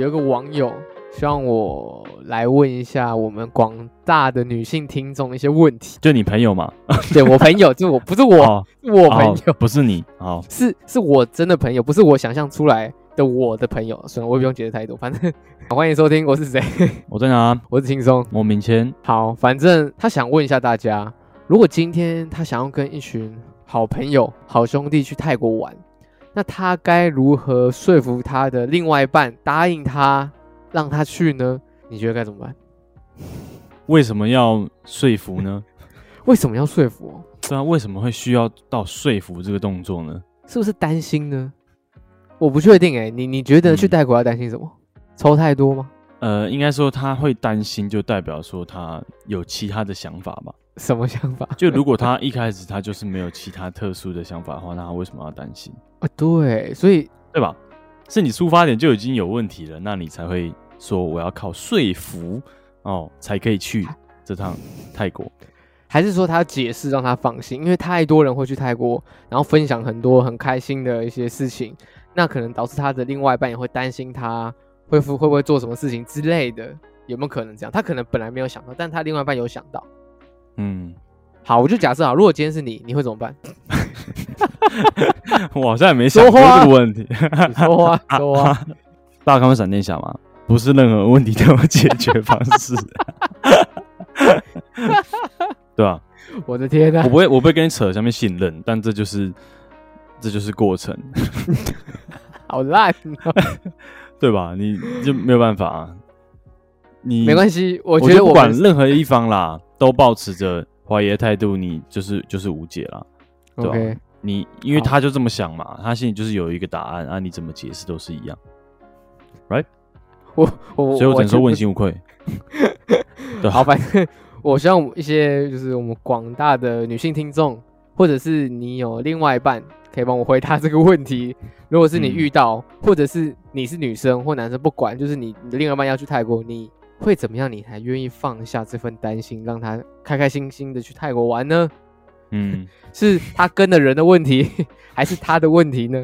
有一个网友希望我来问一下我们广大的女性听众一些问题。就你朋友嘛？对，我朋友，就我不是我，哦、是我朋友，哦、不是你。哦，是是我真的朋友，不是我想象出来的我的朋友。算了，我也不用解释太多，反正 欢迎收听。我是谁？我在哪？我是轻松。我明谦。好，反正他想问一下大家，如果今天他想要跟一群好朋友、好兄弟去泰国玩。那他该如何说服他的另外一半答应他，让他去呢？你觉得该怎么办？为什么要说服呢？为什么要说服？对啊，为什么会需要到说服这个动作呢？是不是担心呢？我不确定哎、欸，你你觉得去泰国要担心什么？嗯、抽太多吗？呃，应该说他会担心，就代表说他有其他的想法吧？什么想法？就如果他一开始他就是没有其他特殊的想法的话，那他为什么要担心？啊，对，所以对吧？是你出发点就已经有问题了，那你才会说我要靠说服哦才可以去这趟泰国，还是说他要解释让他放心？因为太多人会去泰国，然后分享很多很开心的一些事情，那可能导致他的另外一半也会担心他。会会不会做什么事情之类的？有没有可能这样？他可能本来没有想到，但他另外一半有想到。嗯，好，我就假设啊，如果今天是你，你会怎么办？我好像也没想过这个问题。说话，说话。大家看过闪电侠吗？不是任何问题都有解决方式。对吧？我的天哪！我不会，我不会跟你扯上面信任，但这就是，这就是过程。好烂哦。对吧？你就没有办法啊。你没关系，我觉得我不管任何一方啦，都抱持着怀疑的态度，你就是就是无解了。对吧？Okay. 你因为他就这么想嘛，他心里就是有一个答案啊，你怎么解释都是一样，right？我我所以我只能说问心无愧。对，好，反正 我希望一些就是我们广大的女性听众，或者是你有另外一半。可以帮我回答这个问题。如果是你遇到，嗯、或者是你是女生或男生，不管，就是你你的另外一半要去泰国，你会怎么样？你才愿意放下这份担心，让他开开心心的去泰国玩呢？嗯，是他跟的人的问题，还是他的问题呢？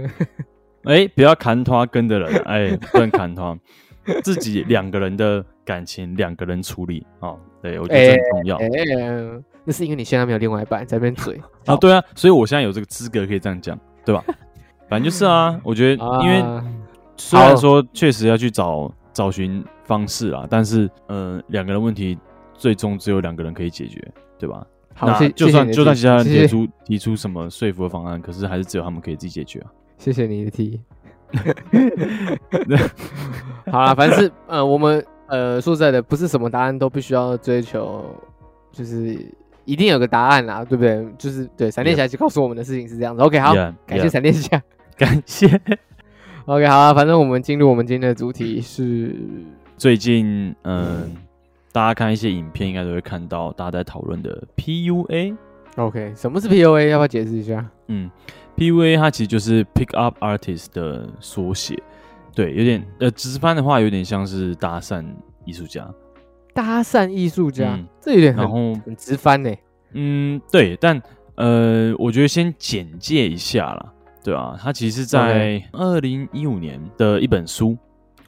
哎、欸，不要砍他跟的人，哎、欸，不能砍他，自己两个人的感情两个人处理哦。对，我觉得这很重要。那是因为你现在没有另外一半在那边嘴啊，对啊，所以我现在有这个资格可以这样讲，对吧？反正就是啊，我觉得，因为虽然说确实要去找找寻方式啊，但是，呃，两个人问题最终只有两个人可以解决，对吧？好，那就算就算其他人提出提出什么说服的方案，可是还是只有他们可以自己解决啊。谢谢你的提议。好啦，反正是呃，我们呃说实在的，不是什么答案都必须要追求，就是。一定有个答案啦，对不对？就是对闪电侠就告诉我们的事情是这样子。OK，好，yeah, 感谢闪电侠，感谢。OK，好啊，反正我们进入我们今天的主题是最近，嗯，大家看一些影片应该都会看到大家在讨论的 PUA。OK，什么是 PUA？要不要解释一下？嗯，PUA 它其实就是 Pick Up Artist 的缩写，对，有点呃直翻的话有点像是搭讪艺术家。搭讪艺术家，嗯、这有点很然后很直翻呢。嗯，对，但呃，我觉得先简介一下啦，对啊，他其实在二零一五年的一本书，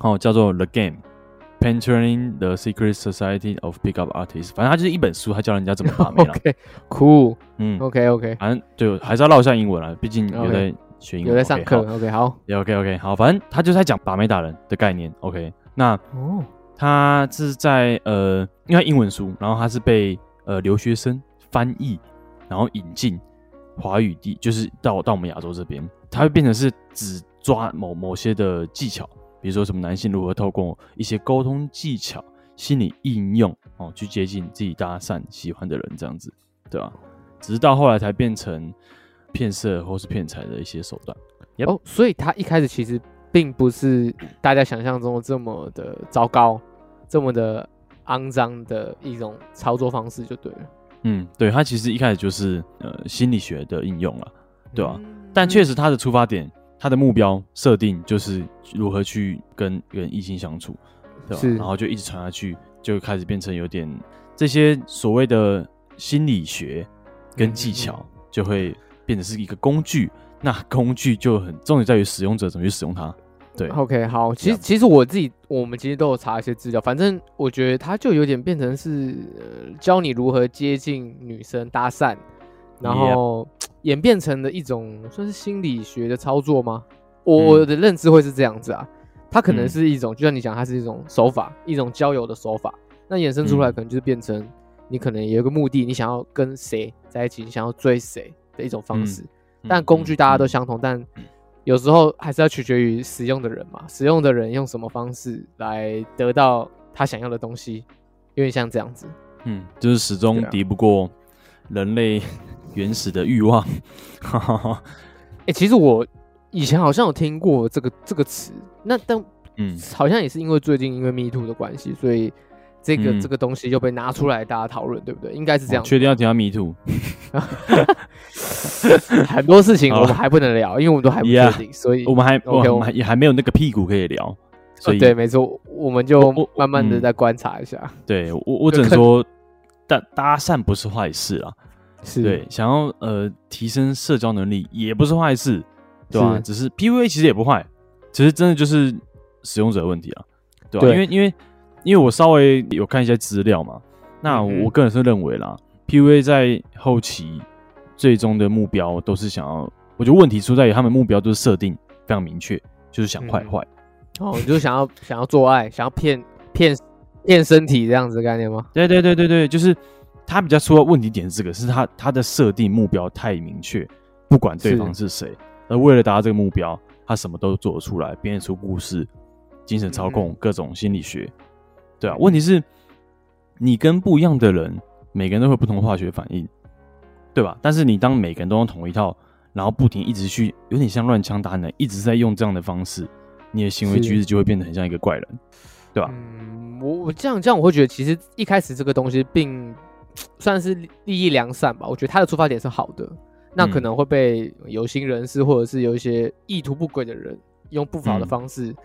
哦，叫做《The Game: Patenting the Secret Society of Pickup Artists》，反正它就是一本书，它教人家怎么把妹了。OK，cool，嗯，OK OK，反正对，还是要唠一下英文啦，毕竟有在学英文，有在上课。OK，好，OK OK，好，反正他就是在讲把妹打人的概念。OK，那哦。他是在呃，因为英文书，然后他是被呃留学生翻译，然后引进华语地，就是到到我们亚洲这边，他会变成是只抓某某些的技巧，比如说什么男性如何透过一些沟通技巧、心理应用哦，去接近自己搭讪喜欢的人，这样子，对吧？只是到后来才变成骗色或是骗财的一些手段。哦所以他一开始其实并不是大家想象中的这么的糟糕。这么的肮脏的一种操作方式就对了。嗯，对，他其实一开始就是呃心理学的应用了，对吧？嗯、但确实他的出发点，它的目标设定就是如何去跟跟异性相处，对吧？然后就一直传下去，就开始变成有点这些所谓的心理学跟技巧，就会变成是一个工具。那工具就很重点在于使用者怎么去使用它。对，OK，好，其实其实我自己，我们其实都有查一些资料，反正我觉得它就有点变成是、呃、教你如何接近女生搭讪，然后演变成了一种算是心理学的操作吗？我我的认知会是这样子啊，它可能是一种，就像你讲，它是一种手法，一种交友的手法，那衍生出来可能就是变成你可能有一个目的，你想要跟谁在一起，你想要追谁的一种方式，但工具大家都相同，但。有时候还是要取决于使用的人嘛，使用的人用什么方式来得到他想要的东西，有点像这样子。嗯，就是始终敌不过人类原始的欲望。哎、欸，其实我以前好像有听过这个这个词，那但嗯，好像也是因为最近因为 Me Too 的关系，所以。这个、嗯、这个东西就被拿出来大家讨论，对不对？应该是这样。确定要提到 Me Too，很多事情我们还不能聊，因为我们都还不确定，所以我们还 OK，我们也还没有那个屁股可以聊。所以、哦、对，没错，我们就慢慢的再观察一下。嗯、对我，我只能说，搭搭讪不是坏事啊。是对，想要呃提升社交能力也不是坏事，对吧？只是 PUA 其实也不坏，其实真的就是使用者问题啊，对吧？对因为因为。因为我稍微有看一些资料嘛，那我个人是认为啦、嗯、，PUA 在后期最终的目标都是想要，我觉得问题出在于他们目标都是设定非常明确，就是想坏坏、嗯。哦，就是想要想要做爱，想要骗骗骗身体这样子的概念吗？对对对对对，就是他比较出的问题点是这个，是他他的设定目标太明确，不管对方是谁，是而为了达到这个目标，他什么都做得出来，编得出故事、精神操控、嗯、各种心理学。对啊，问题是，你跟不一样的人，每个人都会有不同的化学反应，对吧？但是你当每个人都用同一套，然后不停一直去，有点像乱枪打鸟，一直在用这样的方式，你的行为举止就会变得很像一个怪人，对吧？嗯，我我这样这样，我会觉得其实一开始这个东西并算是利益良善吧。我觉得他的出发点是好的，那可能会被有心人士或者是有一些意图不轨的人用不法的方式。嗯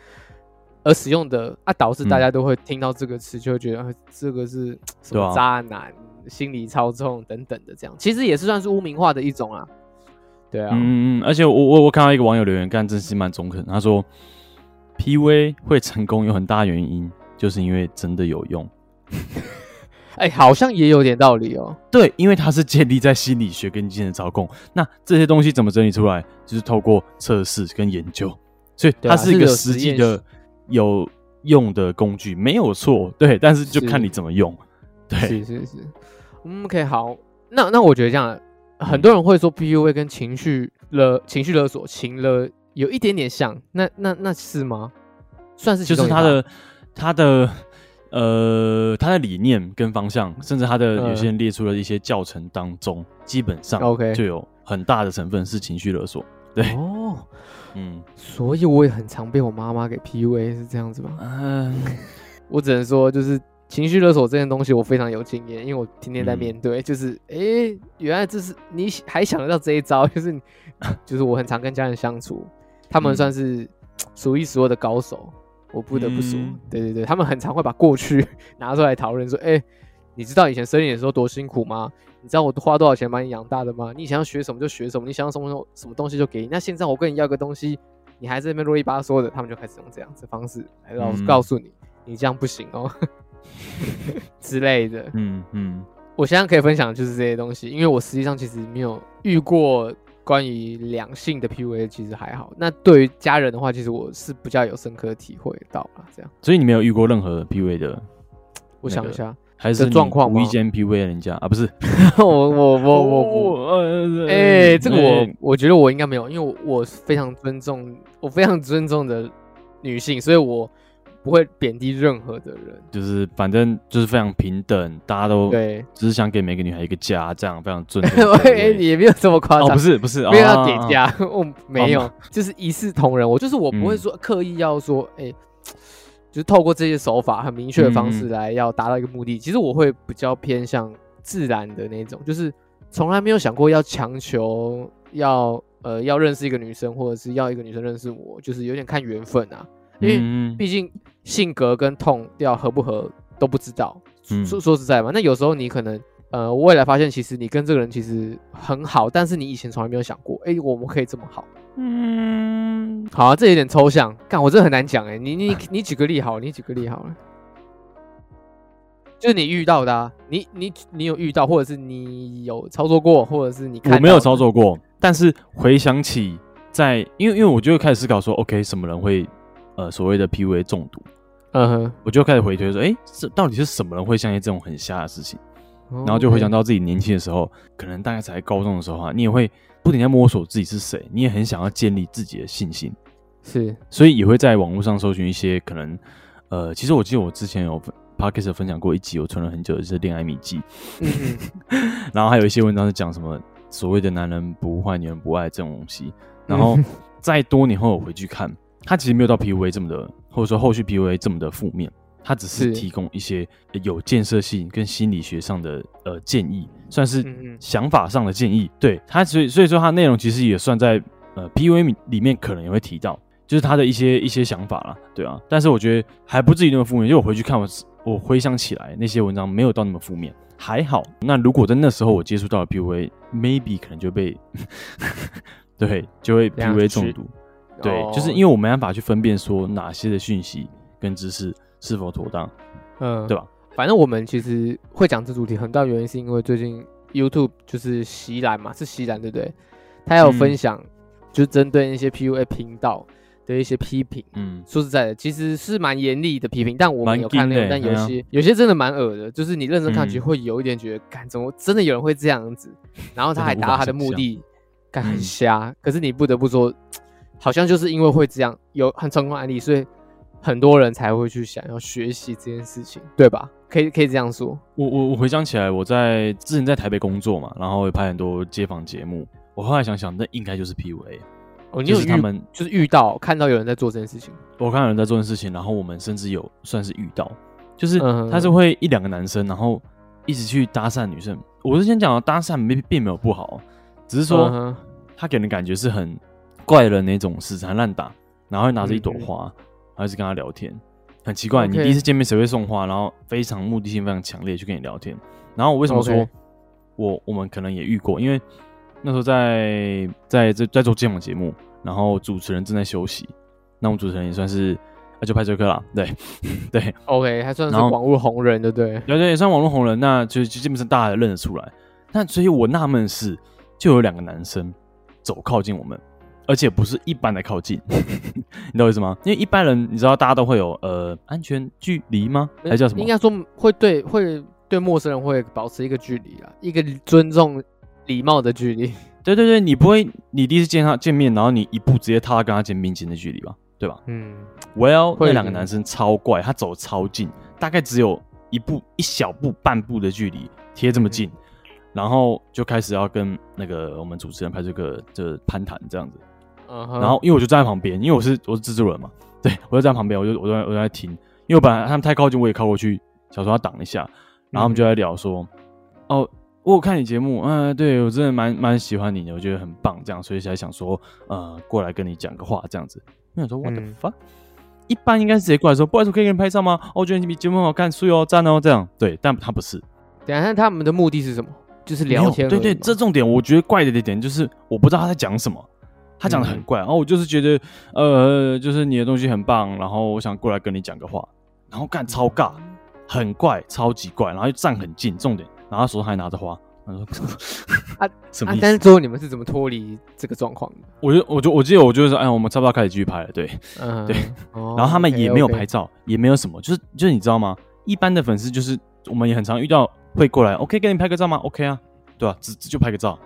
而使用的啊，导致大家都会听到这个词，就会觉得、嗯、这个是什么渣男、啊、心理操纵等等的这样，其实也是算是污名化的一种啊。对啊，嗯嗯，而且我我我看到一个网友留言，干真是蛮中肯，他说 PUA 会成功有很大原因，就是因为真的有用。哎、欸，好像也有点道理哦。对，因为它是建立在心理学跟精神操控，那这些东西怎么整理出来？就是透过测试跟研究，所以它是一个实际的。有用的工具没有错，对，但是就看你怎么用，对，是是是，嗯，OK，好，那那我觉得这样，很多人会说 PUA 跟情绪勒、情绪勒索、情勒有一点点像，那那那是吗？算是就是他的他的呃他的理念跟方向，甚至他的有些人列出了一些教程当中，呃、基本上 OK 就有很大的成分是情绪勒索，对。哦。嗯，所以我也很常被我妈妈给 PUA，是这样子吗？嗯，我只能说，就是情绪勒索这件东西，我非常有经验，因为我天天在面对。嗯、就是，哎、欸，原来这是你还想得到这一招，就是，就是我很常跟家人相处，他们算是数一数二的高手，我不得不说，嗯、对对对，他们很常会把过去 拿出来讨论，说，哎、欸，你知道以前生你的时候多辛苦吗？你知道我花多少钱把你养大的吗？你想要学什么就学什么，你想要什么什么东西就给你。那现在我跟你要个东西，你还在那边啰里吧嗦的，他们就开始用这样子的方式来告告诉你，你这样不行哦 之类的。嗯嗯，我现在可以分享的就是这些东西，因为我实际上其实没有遇过关于两性的 PUA，其实还好。那对于家人的话，其实我是比较有深刻体会到啊，这样。所以你没有遇过任何 PUA 的？我想一下。还是状况无意间 PUA 人家啊？不是，我我我我我，哎、欸，这个我、欸、我觉得我应该没有，因为我我非常尊重，我非常尊重的女性，所以我不会贬低任何的人。就是反正就是非常平等，大家都对，只是想给每个女孩一个家，这样非常尊重。哎，也没有这么夸张、哦，不是不是，没有要给家，我、哦、没有，就是一视同仁。我就是我不会说刻意要说，哎、欸。就是透过这些手法很明确的方式来要达到一个目的。嗯、其实我会比较偏向自然的那种，就是从来没有想过要强求要呃要认识一个女生，或者是要一个女生认识我，就是有点看缘分啊。因为毕竟性格跟痛调合不合都不知道。嗯、说说实在嘛，那有时候你可能呃未来发现其实你跟这个人其实很好，但是你以前从来没有想过，哎、欸，我们可以这么好。嗯，好啊，这有点抽象，干我这很难讲哎，你你 你举个例好，你举个例好了，就是你遇到的啊，你你你有遇到，或者是你有操作过，或者是你看我没有操作过，但是回想起在，因为因为我就会开始思考说，OK，什么人会呃所谓的 PUA 中毒？嗯哼，我就开始回推说，哎，这到底是什么人会相信这种很瞎的事情？然后就回想到自己年轻的时候，可能大概才高中的时候啊，你也会。不停在摸索自己是谁，你也很想要建立自己的信心，是，所以也会在网络上搜寻一些可能，呃，其实我记得我之前有 podcast 分享过一集，我存了很久的是恋爱秘籍，嗯 嗯然后还有一些文章是讲什么所谓的男人不坏，女人不爱这种东西，然后在多年后我回去看，他其实没有到 PUA 这么的，或者说后续 PUA 这么的负面。他只是提供一些有建设性跟心理学上的呃建议，算是想法上的建议。对他，所以所以说他内容其实也算在呃 PUA 里面可能也会提到，就是他的一些一些想法啦，对啊。但是我觉得还不至于那么负面，因为我回去看我我回想起来那些文章没有到那么负面，还好。那如果在那时候我接触到了 PUA，maybe 可能就被 对就会 PUA 中毒。对，就是因为我没办法去分辨说哪些的讯息跟知识。是否妥当？嗯，对吧？反正我们其实会讲这主题，很大原因是因为最近 YouTube 就是锡兰嘛，是锡兰对不对？他有分享，就针对那些 PUA 频道的一些批评。嗯，说实在的，其实是蛮严厉的批评，但我们有看那个，但有些有些真的蛮恶的，就是你认真看，其实会有一点觉得，干怎么真的有人会这样子？然后他还达到他的目的，干很瞎。可是你不得不说，好像就是因为会这样，有很成功案例，所以。很多人才会去想要学习这件事情，对吧？可以可以这样说。我我我回想起来，我在之前在台北工作嘛，然后也拍很多街访节目。我后来想想，那应该就是 PUA。哦，你有他们就是遇到看到有人在做这件事情。我看到有人在做这件事情，然后我们甚至有算是遇到，就是他是会一两个男生，然后一直去搭讪女生。我是先讲搭讪并并没有不好，只是说他给人感觉是很怪人那种死缠烂打，然后会拿着一朵花。还是跟他聊天，很奇怪。你第一次见面谁会送花？然后非常目的性非常强烈去跟你聊天。然后我为什么说.我我们可能也遇过？因为那时候在在在在做这档节目，然后主持人正在休息，那我们主持人也算是那就派崔克了。对 对，OK，还算是网络红人，对不对？对对，也算网络红人。那就就基本上大家都认得出来。那所以我纳闷是，就有两个男生走靠近我们。而且不是一般的靠近，你懂我意思吗？因为一般人，你知道大家都会有呃安全距离吗？还是叫什么？应该说会对会对陌生人会保持一个距离啊，一个尊重礼貌的距离。对对对，你不会你第一次见他见面，然后你一步直接踏到跟他肩并肩的距离吧？对吧？嗯。Well，那两个男生超怪，他走超近，大概只有一步一小步半步的距离，贴这么近，嗯、然后就开始要跟那个我们主持人拍这个这攀谈这样子。Uh. 然后，因为我就站在旁边，因为我是我是制作人嘛，对我就站在旁边，我就我就我就在听，因为我本来他们太靠近，我也靠过去，想说要挡一下，然后我们就在聊说，嗯、哦，我有看你节目，嗯、呃，对我真的蛮蛮喜欢你的，我觉得很棒，这样，所以才想说，呃，过来跟你讲个话，这样子。我想说，what the fuck？、嗯、一般应该是直接过来说，不好意思，可以给你拍照吗？哦，我觉得你节目很好看，素哦，赞哦，这样，对，但他不是。等一下，他们的目的是什么？就是聊天。对对，这重点我觉得怪的一点就是，我不知道他在讲什么。他讲的很怪，然后我就是觉得，呃，就是你的东西很棒，然后我想过来跟你讲个话，然后干超尬，很怪，超级怪，然后又站很近，重点，然后手上还拿着花，他说啊 什么意思？但是最后你们是怎么脱离这个状况的？我就我就我记得我就是说，哎，我们差不多开始继续拍了，对，嗯，对，然后他们也没有拍照，也没有什么，就是就是你知道吗？一般的粉丝就是我们也很常遇到会过来，OK，给你拍个照吗？OK 啊，对吧？只就拍个照，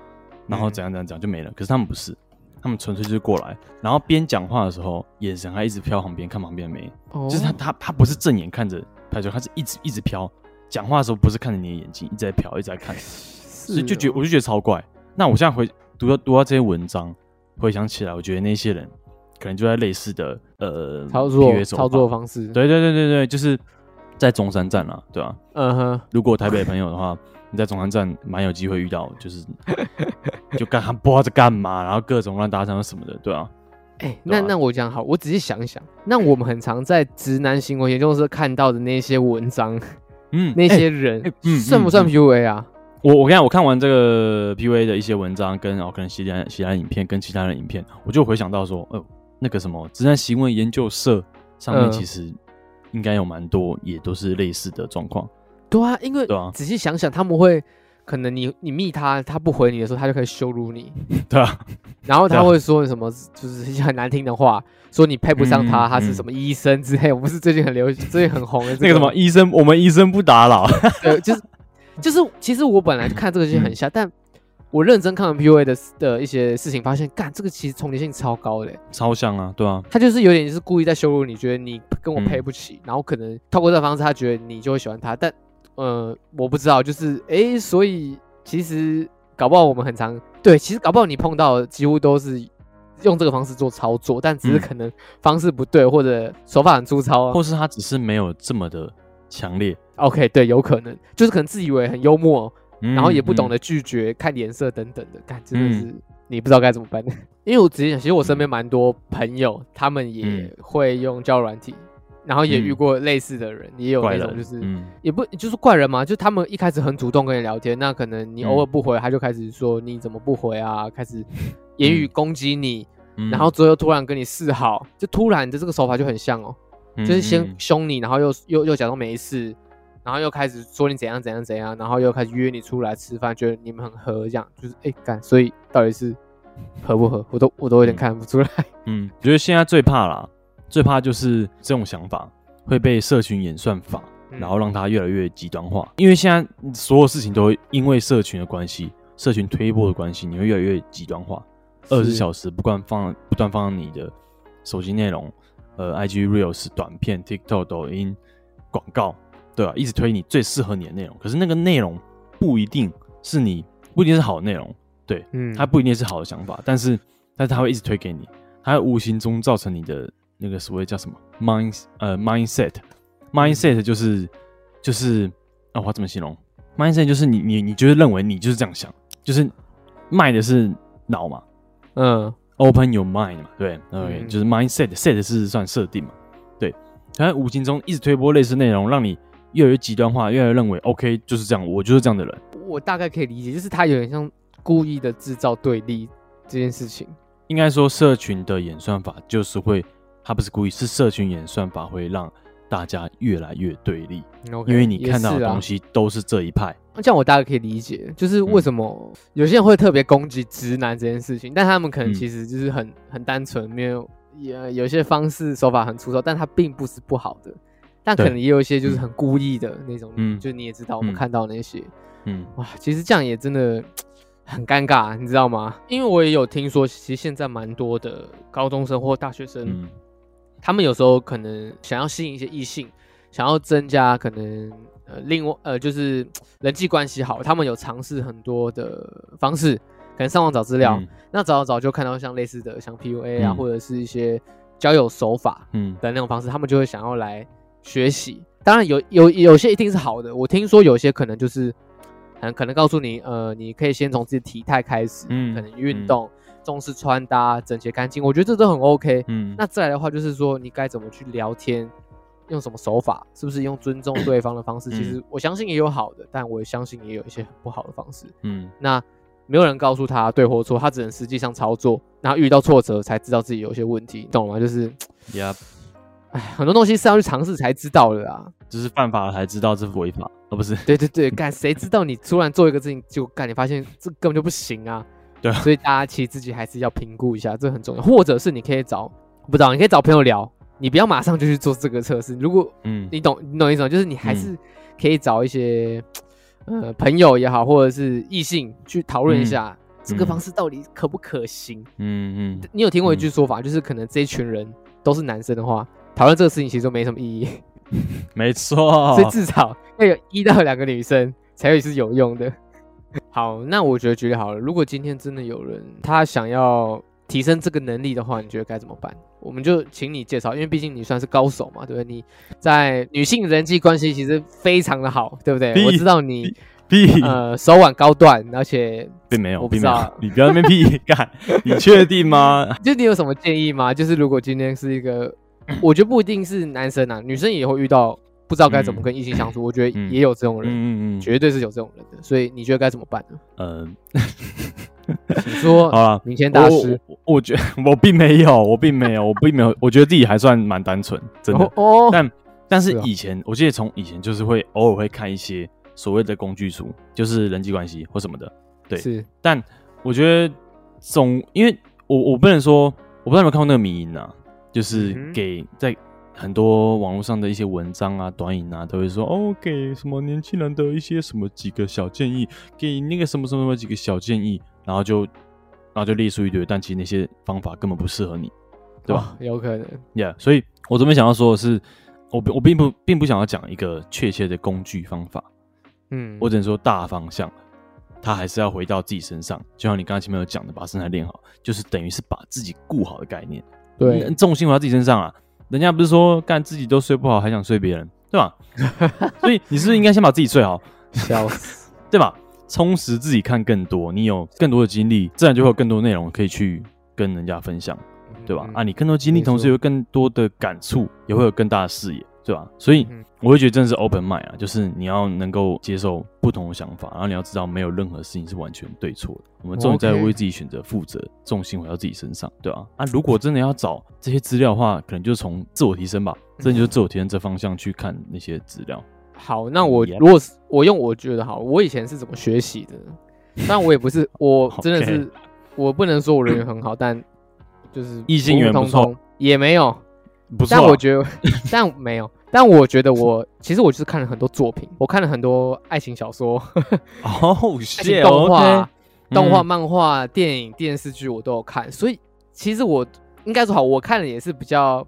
然后怎样怎样怎样就没了。可是他们不是。他们纯粹就是过来，然后边讲话的时候，眼神还一直飘旁边，看旁边没。Oh. 就是他他他不是正眼看着拍照，他是一直一直飘。讲话的时候不是看着你的眼睛，一直在飘，一直在看。所以就觉得我就觉得超怪。那我现在回读到读到这些文章，回想起来，我觉得那些人可能就在类似的呃操作操作方式。对对对对对，就是在中山站了，对吧？嗯哼、uh。如果台北的朋友的话。你在总站站蛮有机会遇到，就是 就干他不知道在干嘛，然后各种乱搭讪什么的，对啊。哎、欸，那那我讲好，我仔细想一想，那我们很常在直男行为研究社看到的那些文章，嗯，那些人、欸欸嗯、算不算 PUA 啊？我我看我看完这个 PUA 的一些文章，跟哦可能其他其他影片，跟其他人影片，我就回想到说，呃，那个什么直男行为研究社上面其实应该有蛮多，也都是类似的状况。嗯、对啊，因为仔细想想，他们会可能你你密他，他不回你的时候，他就可以羞辱你。对啊，然后他会说什么，就是一些很难听的话，说你配不上他，嗯、他是什么医生之类。我不是最近很流行，最近很红的、这个、那个什么医生，我们医生不打扰。对，就是。就是，其实我本来就看这个就很像，嗯、但我认真看完 PUA 的的一些事情，发现，干这个其实重叠性超高的，超像啊，对啊，他就是有点就是故意在羞辱你，觉得你跟我配不起，嗯、然后可能透过这个方式，他觉得你就会喜欢他，但呃，我不知道，就是哎、欸，所以其实搞不好我们很常对，其实搞不好你碰到几乎都是用这个方式做操作，但只是可能方式不对，或者手法很粗糙，啊，或是他只是没有这么的强烈。OK，对，有可能。就是可能自以为很幽默，嗯、然后也不懂得拒绝、嗯、看脸色等等的，看真的是、嗯、你不知道该怎么办。因为我直接讲，其实我身边蛮多朋友，他们也会用交友软体，然后也遇过类似的人，嗯、也有那种就是，人也不就是怪人嘛，就他们一开始很主动跟你聊天，那可能你偶尔不回，他就开始说你怎么不回啊，开始言语攻击你，嗯、然后最后突然跟你示好，就突然的这个手法就很像哦，嗯、就是先凶你，然后又又又假装没事。然后又开始说你怎样怎样怎样，然后又开始约你出来吃饭，觉得你们很合，这样就是哎干，所以到底是合不合，我都我都有点看不出来。嗯，觉得现在最怕啦，最怕就是这种想法会被社群演算法，然后让它越来越极端化。因为现在所有事情都会因为社群的关系，社群推波的关系，你会越来越极端化。二十四小时不断放不断放你的手机内容，呃，IG Reels 短片、TikTok、抖音广告。对啊，一直推你最适合你的内容，可是那个内容不一定是你，不一定是好的内容，对，嗯，它不一定是好的想法，但是，但是它会一直推给你，它会无形中造成你的那个所谓叫什么 mind 呃 mindset，mindset 就是就是啊，我怎么形容 mindset 就是你你你就是认为你就是这样想，就是卖的是脑嘛，嗯，open your mind 嘛，对，OK，就是 mindset，set 是算设定嘛，对，它无形中一直推波类似内容，让你。越来越极端化，越来越认为 OK 就是这样，我就是这样的人。我大概可以理解，就是他有点像故意的制造对立这件事情。应该说，社群的演算法就是会，他不是故意，是社群演算法会让大家越来越对立。Okay, 因为你看到的东西都是这一派。那、啊、这样我大概可以理解，就是为什么有些人会特别攻击直男这件事情，但他们可能其实就是很很单纯，没有也有些方式手法很粗糙，但他并不是不好的。但可能也有一些就是很故意的那种，嗯，就你也知道，我们看到那些，嗯，哇，其实这样也真的很尴尬，你知道吗？因为我也有听说，其实现在蛮多的高中生或大学生，嗯，他们有时候可能想要吸引一些异性，想要增加可能呃另外呃就是 人际关系好，他们有尝试很多的方式，可能上网找资料，嗯，那找找找就看到像类似的像 PUA 啊，嗯，或者是一些交友手法，嗯。的那种方式，他们就会想要来。学习。当然有有有些一定是好的，我听说有些可能就是，嗯，可能告诉你，呃，你可以先从自己体态开始，嗯，可能运动，嗯、重视穿搭，整洁干净，我觉得这都很 OK，嗯，那再来的话就是说你该怎么去聊天，用什么手法，是不是用尊重对方的方式？嗯、其实我相信也有好的，但我也相信也有一些很不好的方式，嗯，那没有人告诉他对或错，他只能实际上操作，然后遇到挫折才知道自己有些问题，懂吗？就是，Yep. 哎，很多东西是要去尝试才知道的啦，就是犯法了才知道这是违法，哦，不是？对对对，干谁知道你突然做一个事情就干，你发现这根本就不行啊。对，所以大家其实自己还是要评估一下，这很重要。或者是你可以找，不知道，你可以找朋友聊，你不要马上就去做这个测试。如果嗯，你懂，你懂意思吗？就是你还是可以找一些、嗯、呃朋友也好，或者是异性去讨论一下、嗯、这个方式到底可不可行。嗯嗯，你有听过一句说法，嗯、就是可能这一群人都是男生的话。讨论这个事情其实都没什么意义，没错，所以至少要有一到两个女生才会是有用的。好，那我觉得举例好了，如果今天真的有人他想要提升这个能力的话，你觉得该怎么办？我们就请你介绍，因为毕竟你算是高手嘛，对不对？你在女性人际关系其实非常的好，对不对？我知道你呃手腕高段，而且并没有，我不知道，你不要那边屁 干，你确定吗？就你有什么建议吗？就是如果今天是一个。我觉得不一定是男生啊，女生也会遇到不知道该怎么跟异性相处，我觉得也有这种人，嗯嗯，绝对是有这种人的。所以你觉得该怎么办呢？嗯，你说。好了，明谦大师，我觉得 我并没有，我并没有，我并没有，我觉得自己还算蛮单纯，真的。哦，但但是以前，我记得从以前就是会偶尔会看一些所谓的工具书，就是人际关系或什么的。对，是。但我觉得总因为我我不能说，我不知道有没有看过那个迷音啊，就是给在。很多网络上的一些文章啊、短影啊，都会说哦，给什么年轻人的一些什么几个小建议，给那个什么什么什么几个小建议，然后就，然后就列出一堆，但其实那些方法根本不适合你，对吧？哦、有可能，Yeah。所以我这边想要说的是，我我并不并不想要讲一个确切的工具方法，嗯，我只能说大方向，他还是要回到自己身上，就像你刚才前面有讲的，把身材练好，就是等于是把自己顾好的概念，对，重心回到自己身上啊。人家不是说干自己都睡不好，还想睡别人，对吧？所以你是不是应该先把自己睡好，笑死，对吧？充实自己，看更多，你有更多的精力，自然就会有更多内容可以去跟人家分享，对吧？啊，你更多精力，同时有更多的感触，也会有更大的视野。对吧？所以我会觉得真的是 open mind 啊，就是你要能够接受不同的想法，然后你要知道没有任何事情是完全对错的。我们终于在为自己选择负责，重心回到自己身上，对吧？啊，如果真的要找这些资料的话，可能就从自我提升吧，真的就是自我提升这方向去看那些资料。好，那我如果是我用我觉得好，我以前是怎么学习的？但我也不是，我真的是我不能说我人缘很好，但就是异性缘不错，也没有不错。但我觉得，但没有。但我觉得我其实我就是看了很多作品，我看了很多爱情小说，哦，是动画、动画、漫画、电影、电视剧我都有看，所以其实我应该说好，我看的也是比较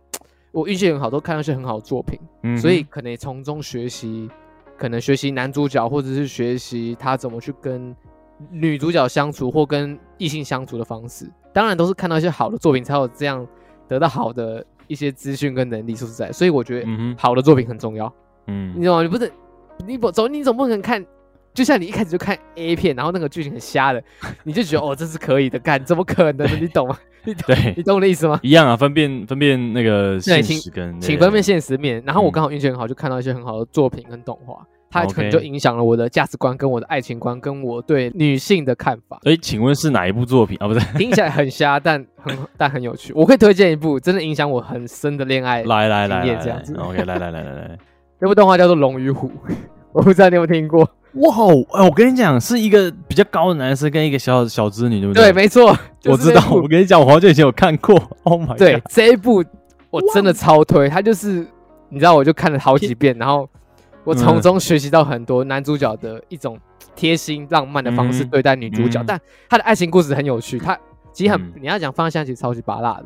我运气很好，都看到一些很好的作品，嗯、所以可能从中学习，可能学习男主角或者是学习他怎么去跟女主角相处或跟异性相处的方式，当然都是看到一些好的作品才有这样得到好的。一些资讯跟能力说实在，所以我觉得好的作品很重要。嗯，你知道吗？你不是你不总你总不能看，就像你一开始就看 A 片，然后那个剧情很瞎的，你就觉得哦这是可以的，干怎么可能？你懂吗？你懂？对，你懂我的意思吗？一样啊，分辨分辨那个现实跟请分辨现实面。然后我刚好运气很好，就看到一些很好的作品跟动画。它可能就影响了我的价值观、跟我的爱情观、跟我对女性的看法。所以，请问是哪一部作品啊？不是，听起来很瞎，但很但很有趣。我可以推荐一部真的影响我很深的恋爱来来来这样子。OK，来来来来来，这部动画叫做《龙与虎》，我不知道你有没有听过。哇哦，哎，我跟你讲，是一个比较高的男生跟一个小小织女，对不对？对，没错，我知道。我跟你讲，我好久以前有看过。Oh my god，对，这一部我真的超推。它就是你知道，我就看了好几遍，然后。我从中学习到很多男主角的一种贴心浪漫的方式对待女主角，但他的爱情故事很有趣。他其实很，你要讲方向其实超级拔辣的。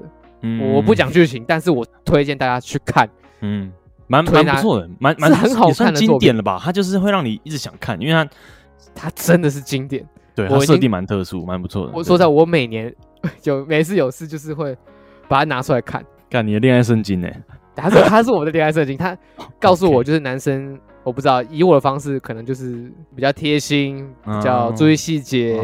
我不讲剧情，但是我推荐大家去看。嗯，蛮蛮不错的，蛮蛮很好看的经典了吧？它就是会让你一直想看，因为它它真的是经典。对，它设定蛮特殊，蛮不错的。我说在我每年 就每次有事就是会把它拿出来看。看你的恋爱圣经呢？他是他是我的恋爱圣经，他告诉我 就是男生，我不知道以我的方式，可能就是比较贴心，比较注意细节，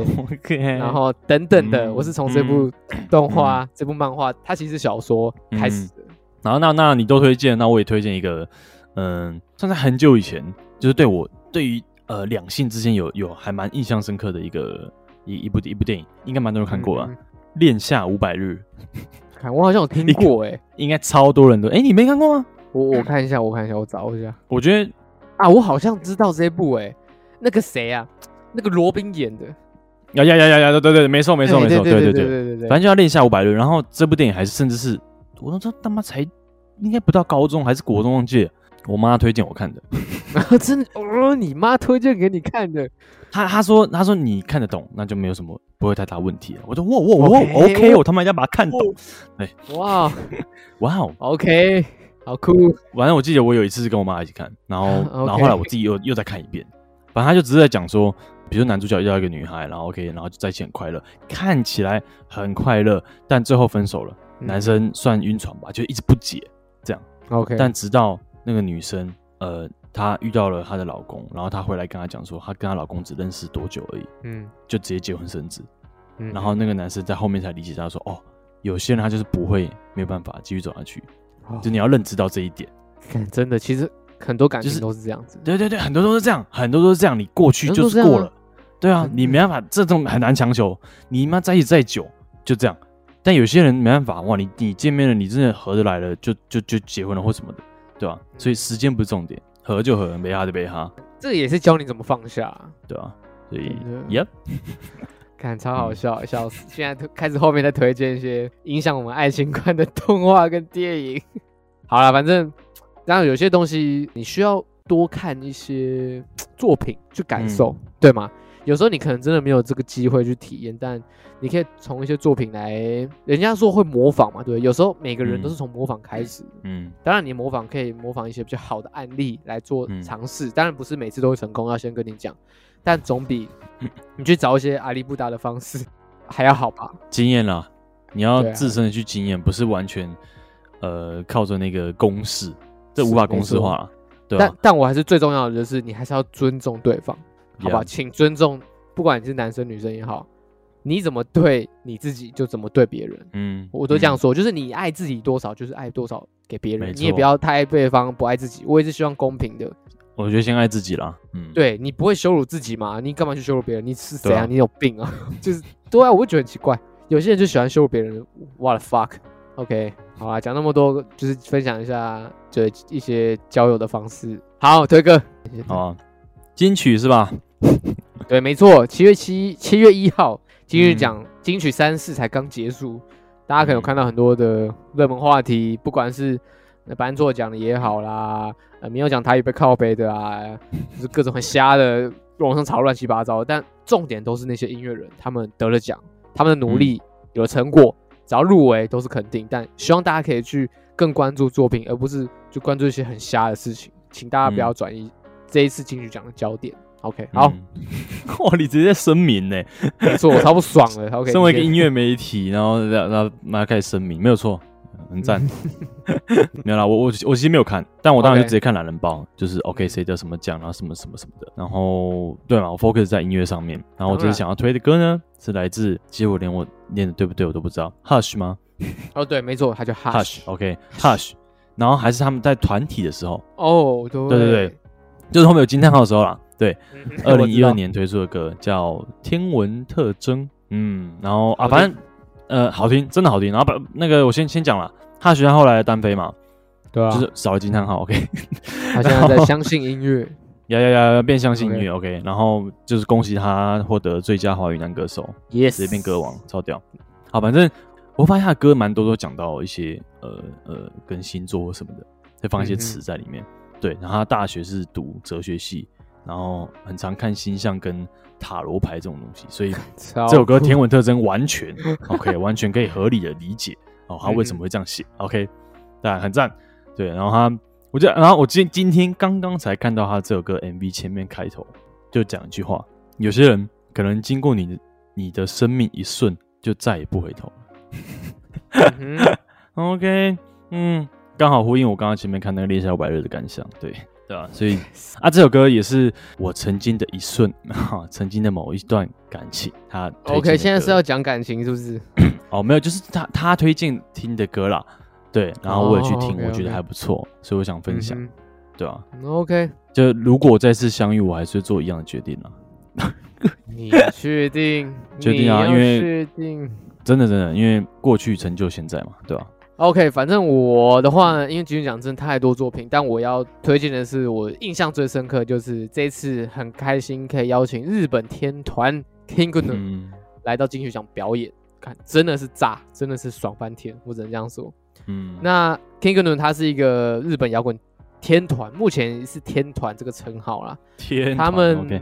然后等等的。我是从这部动画、这部漫画，它其实是小说开始的。然后那那你都推荐，那我也推荐一个，嗯，算在很久以前，就是对我对于呃两性之间有有还蛮印象深刻的一个一一部一部电影，应该蛮多人看过啊，《恋夏五百日》。看我好像有听过哎、欸，应该超多人都哎、欸，你没看过吗？我我看一下，我看一下，我找一下。我觉得啊，我好像知道这一部哎、欸，那个谁啊，那个罗宾演的。呀呀呀呀呀，对对对，没错没错没错，对对对对对对，反正就要恋夏五百轮。然后这部电影还是甚至是，我都知道他妈才应该不到高中还是国中忘记了，我妈推荐我看的。真的哦，你妈推荐给你看的。他他说他说你看得懂，那就没有什么不会太大问题了。我说哇哇哇，OK，我他妈要把它看懂。对，哇 哇哦，OK，好酷。反正我记得我有一次是跟我妈一起看，然后 然后后来我自己又又再看一遍。反正他就只是在讲说，比如男主角遇到一个女孩，然后 OK，然后就在一起很快乐，看起来很快乐，但最后分手了。男生算晕船吧，就一直不解这样。OK，但直到那个女生呃。她遇到了她的老公，然后她回来跟她讲说，她跟她老公只认识多久而已，嗯，就直接结婚生子，嗯，然后那个男生在后面才理解她说，哦，有些人他就是不会没有办法继续走下去，哦，就你要认知到这一点。真的，其实很多感情都是这样子。对对对，很多都是这样，很多都是这样。你过去就是过了，对啊，你没办法，这种很难强求。你妈在一起再久就这样，但有些人没办法哇，你你见面了，你真的合得来了，就就就结婚了或什么的，对吧？所以时间不是重点，合就合，没哈就没哈。这个也是教你怎么放下，对吧？所以，Yep。看超好笑，笑死！现在开始后面再推荐一些影响我们爱情观的动画跟电影。好了，反正然后有些东西你需要多看一些作品去感受，嗯、对吗？有时候你可能真的没有这个机会去体验，但你可以从一些作品来，人家说会模仿嘛，对，有时候每个人都是从模仿开始。嗯，当然你模仿可以模仿一些比较好的案例来做尝试，当然不是每次都会成功，要先跟你讲。但总比 你去找一些阿里不达的方式 还要好吧？经验啦，你要自身的去经验，不是完全呃靠着那个公式，这无法公式化了。对，但但我还是最重要的就是你还是要尊重对方，好吧？请尊重，不管你是男生女生也好，你怎么对你自己就怎么对别人。嗯，我都这样说，就是你爱自己多少就是爱多少给别人，你也不要太爱对方不爱自己。我也是希望公平的。我觉得先爱自己啦，嗯，对，你不会羞辱自己嘛？你干嘛去羞辱别人？你是谁啊？你有病啊？就是对啊，我会觉得很奇怪，有些人就喜欢羞辱别人。What the fuck？OK，好啊，讲那么多，就是分享一下，就一些交友的方式。好，推哥，好啊，金曲是吧？对，没错，七月七七月一号，金曲奖金曲三四才刚结束，大家可能有看到很多的热门话题，不管是。那颁座奖的也好啦，呃，没有讲台语被靠背的啊，就是各种很瞎的，网上吵乱七八糟。但重点都是那些音乐人，他们得了奖，他们的努力有了成果，只要入围都是肯定。但希望大家可以去更关注作品，而不是就关注一些很瞎的事情。请大家不要转移这一次金曲奖的焦点。OK，好，哇，你直接声明呢？没错，我超不爽的。OK，身为一个音乐媒体，然后然后马上开始声明，没有错。很赞，没有啦，我我我其实没有看，但我当然就直接看懒人包，就是 OK 谁得什么奖，然后什么什么什么的，然后对嘛，我 focus 在音乐上面，然后我这次想要推的歌呢，是来自，其实我连我念的对不对我都不知道，Hush 吗？哦，对，没错，他叫 Hush，OK，Hush，然后还是他们在团体的时候，哦，对。对对，就是后面有惊叹号的时候啦，对，二零一二年推出的歌叫《天文特征》，嗯，然后啊，反正。呃，好听，真的好听。然后把那个我先先讲了，他学校后来的单飞嘛，对啊，就是少了惊叹号，OK。他现在在相信音乐，呀呀呀，变相信音乐，OK。然后就是恭喜他获得最佳华语男歌手，Yes，直接变歌王，超屌。好，反正我发现他的歌蛮多都讲到一些呃呃跟星座什么的，会放一些词在里面。对，然后他大学是读哲学系，然后很常看星象跟。塔罗牌这种东西，所以 这首歌《天文特征》完全 OK，完全可以合理的理解 哦，他为什么会这样写？OK，但很赞。对，然后他，我就，然后我今今天刚刚才看到他这首歌 MV 前面开头就讲一句话：有些人可能经过你的你的生命一瞬，就再也不回头了。嗯、OK，嗯，刚好呼应我刚刚前面看那个《恋夏五百日》的感想，对。对啊，所以啊，这首歌也是我曾经的一瞬，哈，曾经的某一段感情。他 OK，现在是要讲感情是不是？哦，没有，就是他他推荐听的歌啦。对，然后我也去听，我觉得还不错，所以我想分享。对啊，OK，就如果再次相遇，我还是会做一样的决定啊。你确定？确定啊，因为确定，真的真的，因为过去成就现在嘛，对吧？OK，反正我的话呢，因为金曲奖真的太多作品，但我要推荐的是我印象最深刻，就是这次很开心可以邀请日本天团 KING-GNU 来到金曲奖表演，看真的是炸，真的是爽翻天，我只能这样说。嗯，那 KING-GNU 他是一个日本摇滚天团，目前是天团这个称号啦。天，他们 okay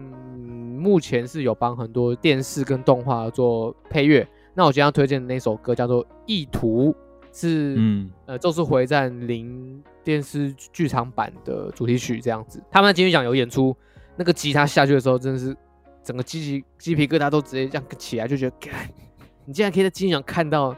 目前是有帮很多电视跟动画做配乐。那我今天要推荐的那首歌叫做《意图》。是，嗯，呃，《咒术回战零》电视剧场版的主题曲这样子。他们在金曲奖有演出，那个吉他下去的时候，真的是整个鸡鸡鸡皮疙瘩都直接这样起来，就觉得，你竟然可以在金曲奖看到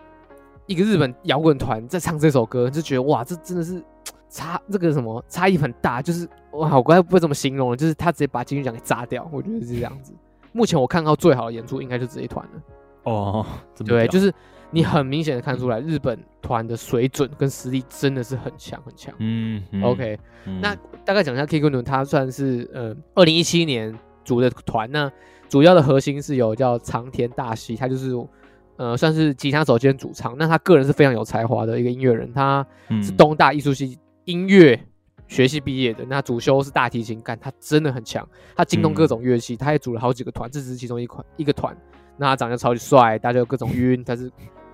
一个日本摇滚团在唱这首歌，就觉得哇，这真的是差这个什么差异很大，就是哇，我刚才不会这么形容了，就是他直接把金曲奖给炸掉，我觉得是这样子。目前我看到最好的演出应该就这一团了。哦，对，就是。你很明显的看出来，日本团的水准跟实力真的是很强很强。嗯，嗯，OK，嗯。那大概讲一下 K 歌仑，他算是呃，二零一七年组的团。呢，主要的核心是有叫长田大希，他就是呃，算是吉他手兼主唱。那他个人是非常有才华的一个音乐人，他是东大艺术系音乐学系毕业的，那主修是大提琴，干他真的很强，他精通各种乐器，他也组了好几个团，这只是其中一款一个团。那他长得超级帅，大家有各种晕，但是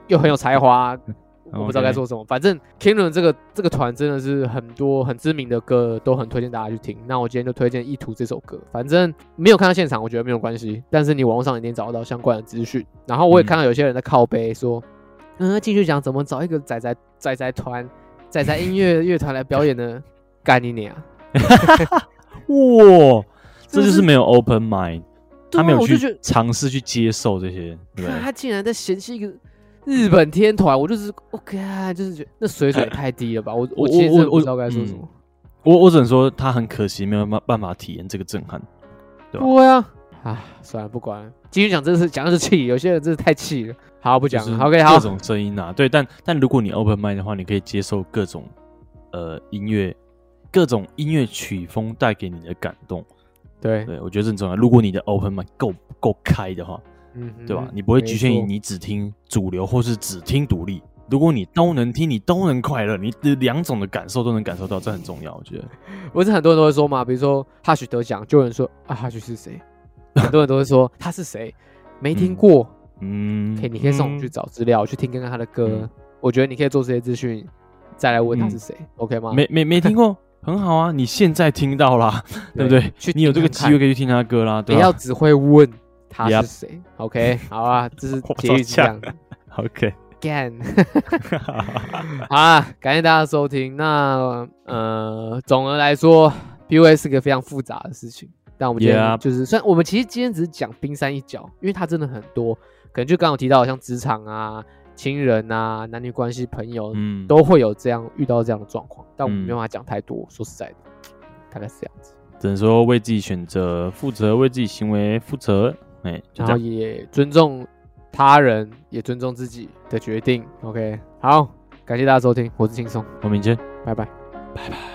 又很有才华。我不知道该说什么.反正 Kingdom 这个这个团真的是很多很知名的歌都很推荐大家去听。那我今天就推荐《意图》这首歌，反正没有看到现场，我觉得没有关系。但是你网络上一定找得到相关的资讯。然后我也看到有些人在靠背说，嗯，继续讲怎么找一个仔仔仔仔团、仔仔音乐乐团来表演呢？干你娘！哇，这就是没有 open mind，他没有去尝试去接受这些。对他竟然在嫌弃一个。日本天团，我就是 OK，就是觉得那水准也太低了吧。我我我我我不知道该说什么。我我只能说他很可惜，没有办办法体验这个震撼，对吧？对啊，啊，算了，不管了，继续讲，这是讲的是气，有些人真是太气了。好，不讲了。OK，好。各种声音啊，对，但但如果你 open mind 的话，你可以接受各种呃音乐，各种音乐曲风带给你的感动。对对，我觉得这很重要。如果你的 open mind 够够开的话。嗯，对吧？你不会局限于你只听主流，或是只听独立。如果你都能听，你都能快乐，你的两种的感受都能感受到，这很重要。我觉得，不是很多人都会说嘛，比如说哈许得奖，就有人说啊哈许是谁？很多人都会说他是谁？没听过，嗯，可以，你可以上网去找资料，去听看看他的歌。我觉得你可以做这些资讯，再来问他是谁，OK 吗？没没没听过，很好啊，你现在听到啦，对不对？你有这个机会可以去听他的歌啦，不要只会问。他是谁？OK，好啊，这是结语是这样。OK，Again，好啊，感谢大家收听。那呃，总的来说，PUA 是个非常复杂的事情。但我们今天就是，虽然我们其实今天只是讲冰山一角，因为它真的很多，可能就刚刚提到像职场啊、亲人啊、男女关系、朋友，嗯，都会有这样遇到这样的状况。但我们没办法讲太多，说实在的，大概是这样子。只能说为自己选择负责，为自己行为负责。然后也尊重他人，也尊重自己的决定。OK，好，感谢大家收听，我是轻松，我们明天，拜拜，拜拜。